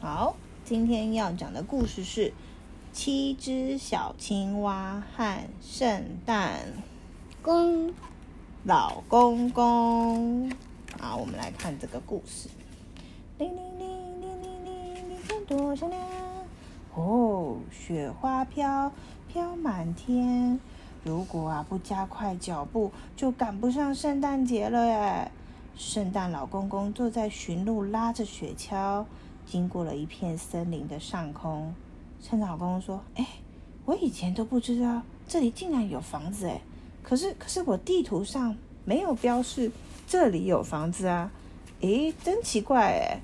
好，今天要讲的故事是《七只小青蛙和圣诞公老公公》。好，我们来看这个故事。叮铃铃铃铃铃，铃声多响亮！哦，雪花飘飘满天。如果啊不加快脚步，就赶不上圣诞节了耶。圣诞老公公坐在驯鹿，拉着雪橇。经过了一片森林的上空，圣诞老公公说：“哎，我以前都不知道这里竟然有房子哎，可是可是我地图上没有标示这里有房子啊，诶，真奇怪哎。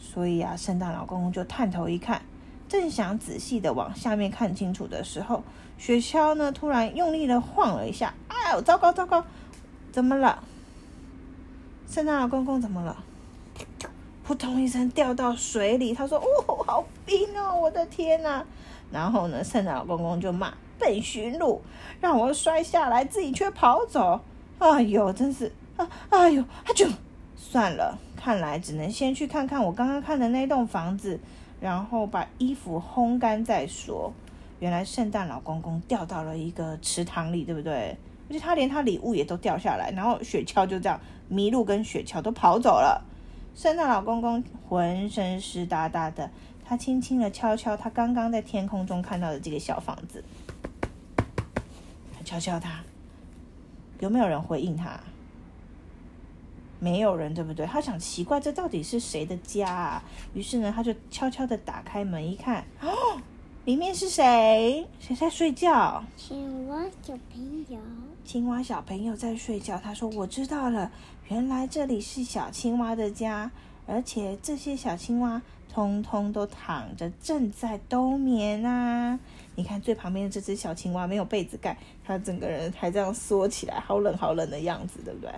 所以啊，圣诞老公公就探头一看，正想仔细的往下面看清楚的时候，雪橇呢突然用力的晃了一下，哎呦，糟糕糟糕，怎么了？圣诞老公公怎么了？”扑通一声掉到水里，他说：“ 哦，好冰哦，我的天哪！”然后呢，圣诞老公公就骂：“笨驯鹿，让我摔下来，自己却跑走！哎呦，真是啊！哎呦，他就算了，看来只能先去看看我刚刚看的那栋房子，然后把衣服烘干再说。”原来圣诞老公公掉到了一个池塘里，对不对？而且他连他礼物也都掉下来，然后雪橇就这样，麋鹿跟雪橇都跑走了。圣诞老公公浑身湿哒哒的，他轻轻的敲敲他刚刚在天空中看到的这个小房子，他敲敲他，有没有人回应他？没有人，对不对？他想奇怪，这到底是谁的家啊？于是呢，他就悄悄的打开门一看，哦，里面是谁？谁在睡觉？青蛙小朋友。青蛙小朋友在睡觉。他说：“我知道了，原来这里是小青蛙的家，而且这些小青蛙通通都躺着，正在冬眠啊！你看最旁边的这只小青蛙没有被子盖，它整个人还这样缩起来，好冷好冷的样子，对不对？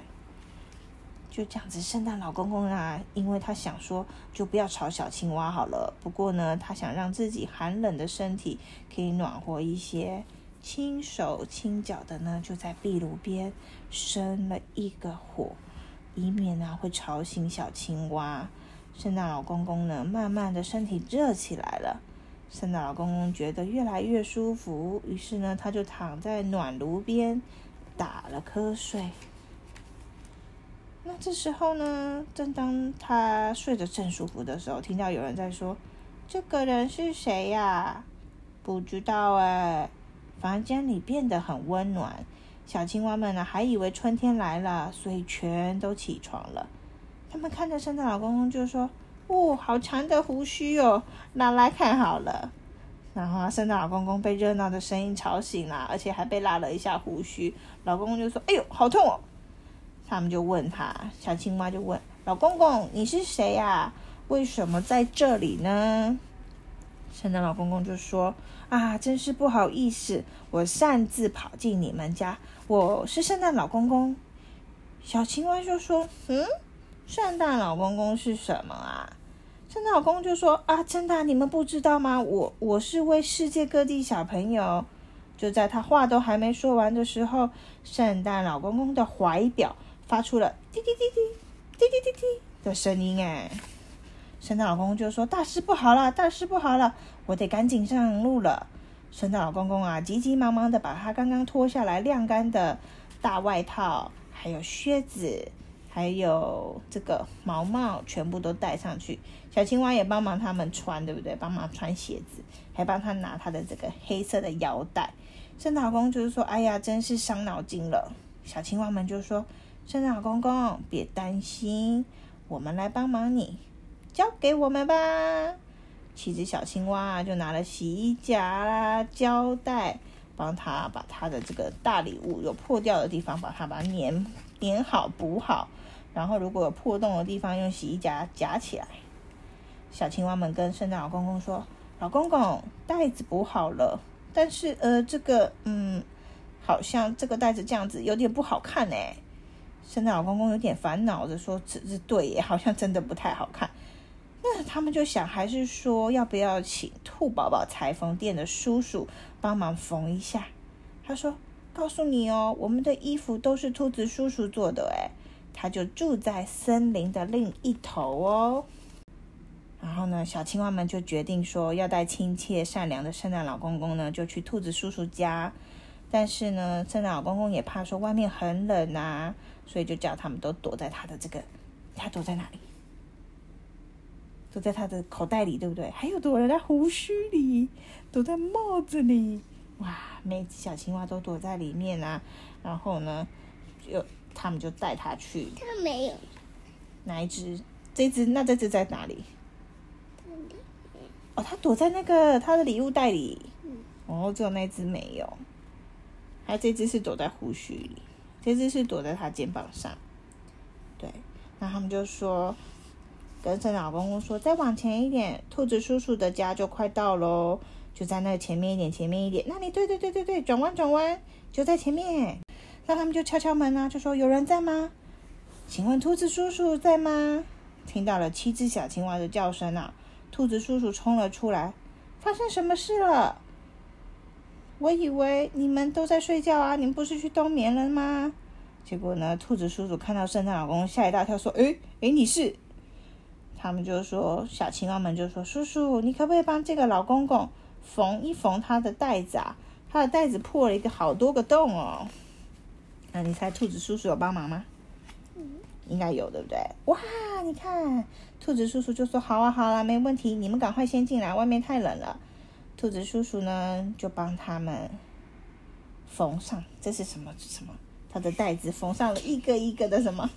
就这样子，圣诞老公公啊，因为他想说，就不要吵小青蛙好了。不过呢，他想让自己寒冷的身体可以暖和一些。”轻手轻脚的呢，就在壁炉边生了一个火，以免呢会吵醒小青蛙。圣诞老公公呢，慢慢的身体热起来了。圣诞老公公觉得越来越舒服，于是呢，他就躺在暖炉边打了瞌睡。那这时候呢，正当他睡得正舒服的时候，听到有人在说：“这个人是谁呀？”不知道哎。房间里变得很温暖，小青蛙们呢还以为春天来了，所以全都起床了。他们看着圣诞老公公就说：“哦，好长的胡须哦，拿来看好了。”然后圣诞老公公被热闹的声音吵醒了，而且还被拉了一下胡须。老公公就说：“哎呦，好痛哦！”他们就问他，小青蛙就问老公公：“你是谁呀？为什么在这里呢？”圣诞老公公就说。啊，真是不好意思，我擅自跑进你们家。我是圣诞老公公。小青蛙就说：“嗯，圣诞老公公是什么啊？”圣诞老公公就说：“啊，真的，你们不知道吗？我我是为世界各地小朋友。”就在他话都还没说完的时候，圣诞老公公的怀表发出了滴滴滴滴滴滴滴滴的声音。哎，圣诞老公公就说：“大事不好了，大事不好了！”我得赶紧上路了。圣诞老公公啊，急急忙忙的把他刚刚脱下来晾干的大外套、还有靴子、还有这个毛帽全部都戴上去。小青蛙也帮忙他们穿，对不对？帮忙穿鞋子，还帮他拿他的这个黑色的腰带。圣诞老公就是说：“哎呀，真是伤脑筋了。”小青蛙们就说：“圣诞老公公，别担心，我们来帮忙你，交给我们吧。”七只小青蛙就拿了洗衣夹啦、胶带，帮他把他的这个大礼物有破掉的地方，把它把它粘粘好、补好。然后如果有破洞的地方，用洗衣夹夹起来。小青蛙们跟圣诞老公公说：“老公公，袋子补好了，但是呃，这个嗯，好像这个袋子这样子有点不好看呢。”圣诞老公公有点烦恼的说：“这是对耶，好像真的不太好看。”那他们就想，还是说要不要请兔宝宝裁缝店的叔叔帮忙缝一下？他说：“告诉你哦，我们的衣服都是兔子叔叔做的，诶，他就住在森林的另一头哦。”然后呢，小青蛙们就决定说要带亲切善良的圣诞老公公呢，就去兔子叔叔家。但是呢，圣诞老公公也怕说外面很冷啊，所以就叫他们都躲在他的这个，他躲在哪里？躲在他的口袋里，对不对？还有躲在他胡须里，躲在帽子里。哇，每只小青蛙都躲在里面啊。然后呢，就他们就带他去。他没有。哪一只？这只？那这只在哪里？哦，他躲在那个他的礼物袋里。哦，只有那只没有。还有这只是躲在胡须里，这只是躲在他肩膀上。对，那他们就说。跟圣诞老公公说：“再往前一点，兔子叔叔的家就快到喽，就在那前面一点，前面一点。那里，对对对对对，转弯转弯，就在前面。那他们就敲敲门啊，就说有人在吗？请问兔子叔叔在吗？听到了七只小青蛙的叫声啊，兔子叔叔冲了出来，发生什么事了？我以为你们都在睡觉啊，你们不是去冬眠了吗？结果呢，兔子叔叔看到圣诞老公，吓一大跳，说：诶诶，你是？”他们就说：“小青蛙们就说，叔叔，你可不可以帮这个老公公缝一缝他的袋子啊？他的袋子破了一个好多个洞哦。那你猜兔子叔叔有帮忙吗？应该有，对不对？哇，你看，兔子叔叔就说：好啊，好啊，没问题，你们赶快先进来，外面太冷了。兔子叔叔呢，就帮他们缝上，这是什么什么？他的袋子缝上了一个一个的什么？”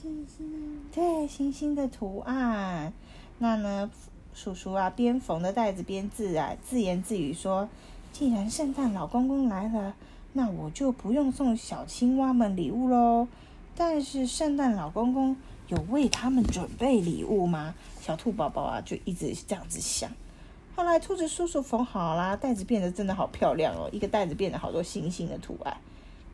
星星对星星的图案，那呢，叔叔啊，边缝的袋子边自啊自言自语说：“既然圣诞老公公来了，那我就不用送小青蛙们礼物喽。但是圣诞老公公有为他们准备礼物吗？”小兔宝宝啊，就一直这样子想。后来兔子叔叔缝好啦，袋子变得真的好漂亮哦，一个袋子变得好多星星的图案。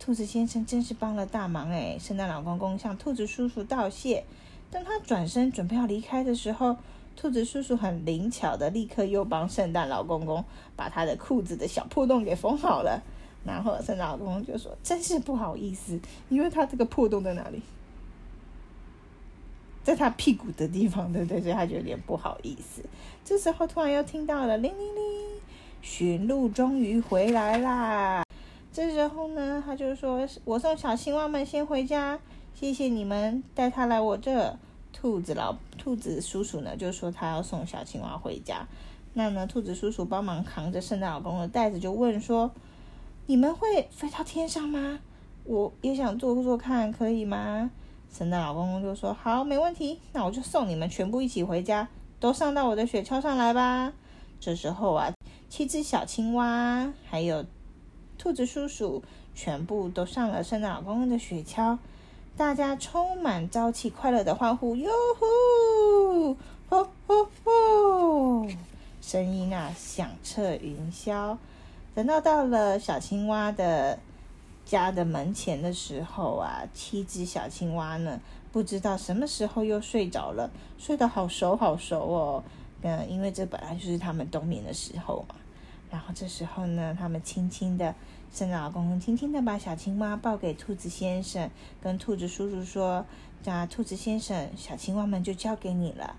兔子先生真是帮了大忙哎！圣诞老公公向兔子叔叔道谢。当他转身准备要离开的时候，兔子叔叔很灵巧的立刻又帮圣诞老公公把他的裤子的小破洞给缝好了。然后圣诞老公公就说：“真是不好意思，因为他这个破洞在哪里？在他屁股的地方，对不对？所以他就有点不好意思。”这时候突然又听到了铃铃铃，驯鹿终于回来啦！这时候呢，他就说：“我送小青蛙们先回家，谢谢你们带他来我这。”兔子老兔子叔叔呢，就说他要送小青蛙回家。那呢，兔子叔叔帮忙扛着圣诞老公的袋子，就问说：“你们会飞到天上吗？我也想坐坐看，可以吗？”圣诞老公公就说：“好，没问题，那我就送你们全部一起回家，都上到我的雪橇上来吧。”这时候啊，七只小青蛙还有。兔子叔叔全部都上了圣诞老公公的雪橇，大家充满朝气、快乐的欢呼：“哟呼，呼呼呼！”声音啊响彻云霄。等到到了小青蛙的家的门前的时候啊，七只小青蛙呢，不知道什么时候又睡着了，睡得好熟好熟哦。嗯，因为这本来就是他们冬眠的时候嘛。然后这时候呢，他们轻轻的，圣诞老公公轻轻的把小青蛙抱给兔子先生，跟兔子叔叔说：“那兔子先生，小青蛙们就交给你了。”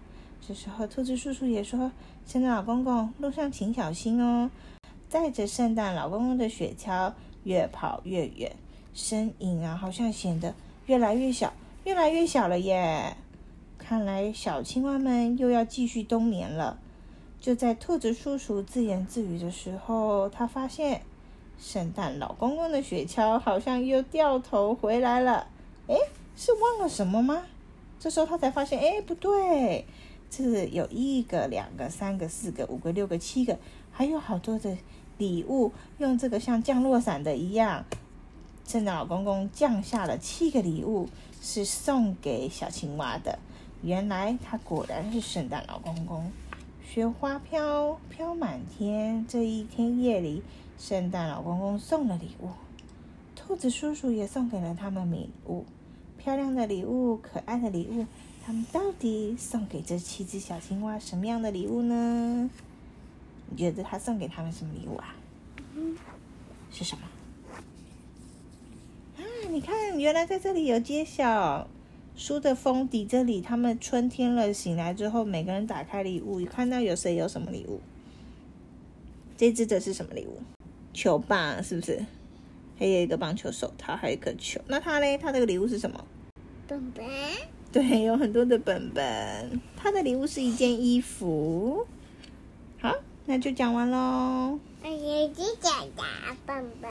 这时候，兔子叔叔也说：“圣诞老公公，路上请小心哦。”载着圣诞老公公的雪橇越跑越远，身影啊，好像显得越来越小，越来越小了耶。看来小青蛙们又要继续冬眠了。就在兔子叔叔自言自语的时候，他发现圣诞老公公的雪橇好像又掉头回来了。哎，是忘了什么吗？这时候他才发现，哎，不对，这有一个、两个、三个、四个、五个、六个、七个，还有好多的礼物，用这个像降落伞的一样，圣诞老公公降下了七个礼物，是送给小青蛙的。原来他果然是圣诞老公公。雪花飘飘满天，这一天夜里，圣诞老公公送了礼物，兔子叔叔也送给了他们礼物，漂亮的礼物，可爱的礼物。他们到底送给这七只小青蛙什么样的礼物呢？你觉得他送给他们什么礼物啊？是什么？啊，你看，原来在这里有揭晓。书的封底这里，他们春天了，醒来之后，每个人打开礼物，看到有谁有什么礼物。这只的是什么礼物？球棒是不是？还有一个棒球手套，还有一个球。那他嘞？他这个礼物是什么？本本。对，有很多的本本。他的礼物是一件衣服。好，那就讲完喽。我也是讲的本本。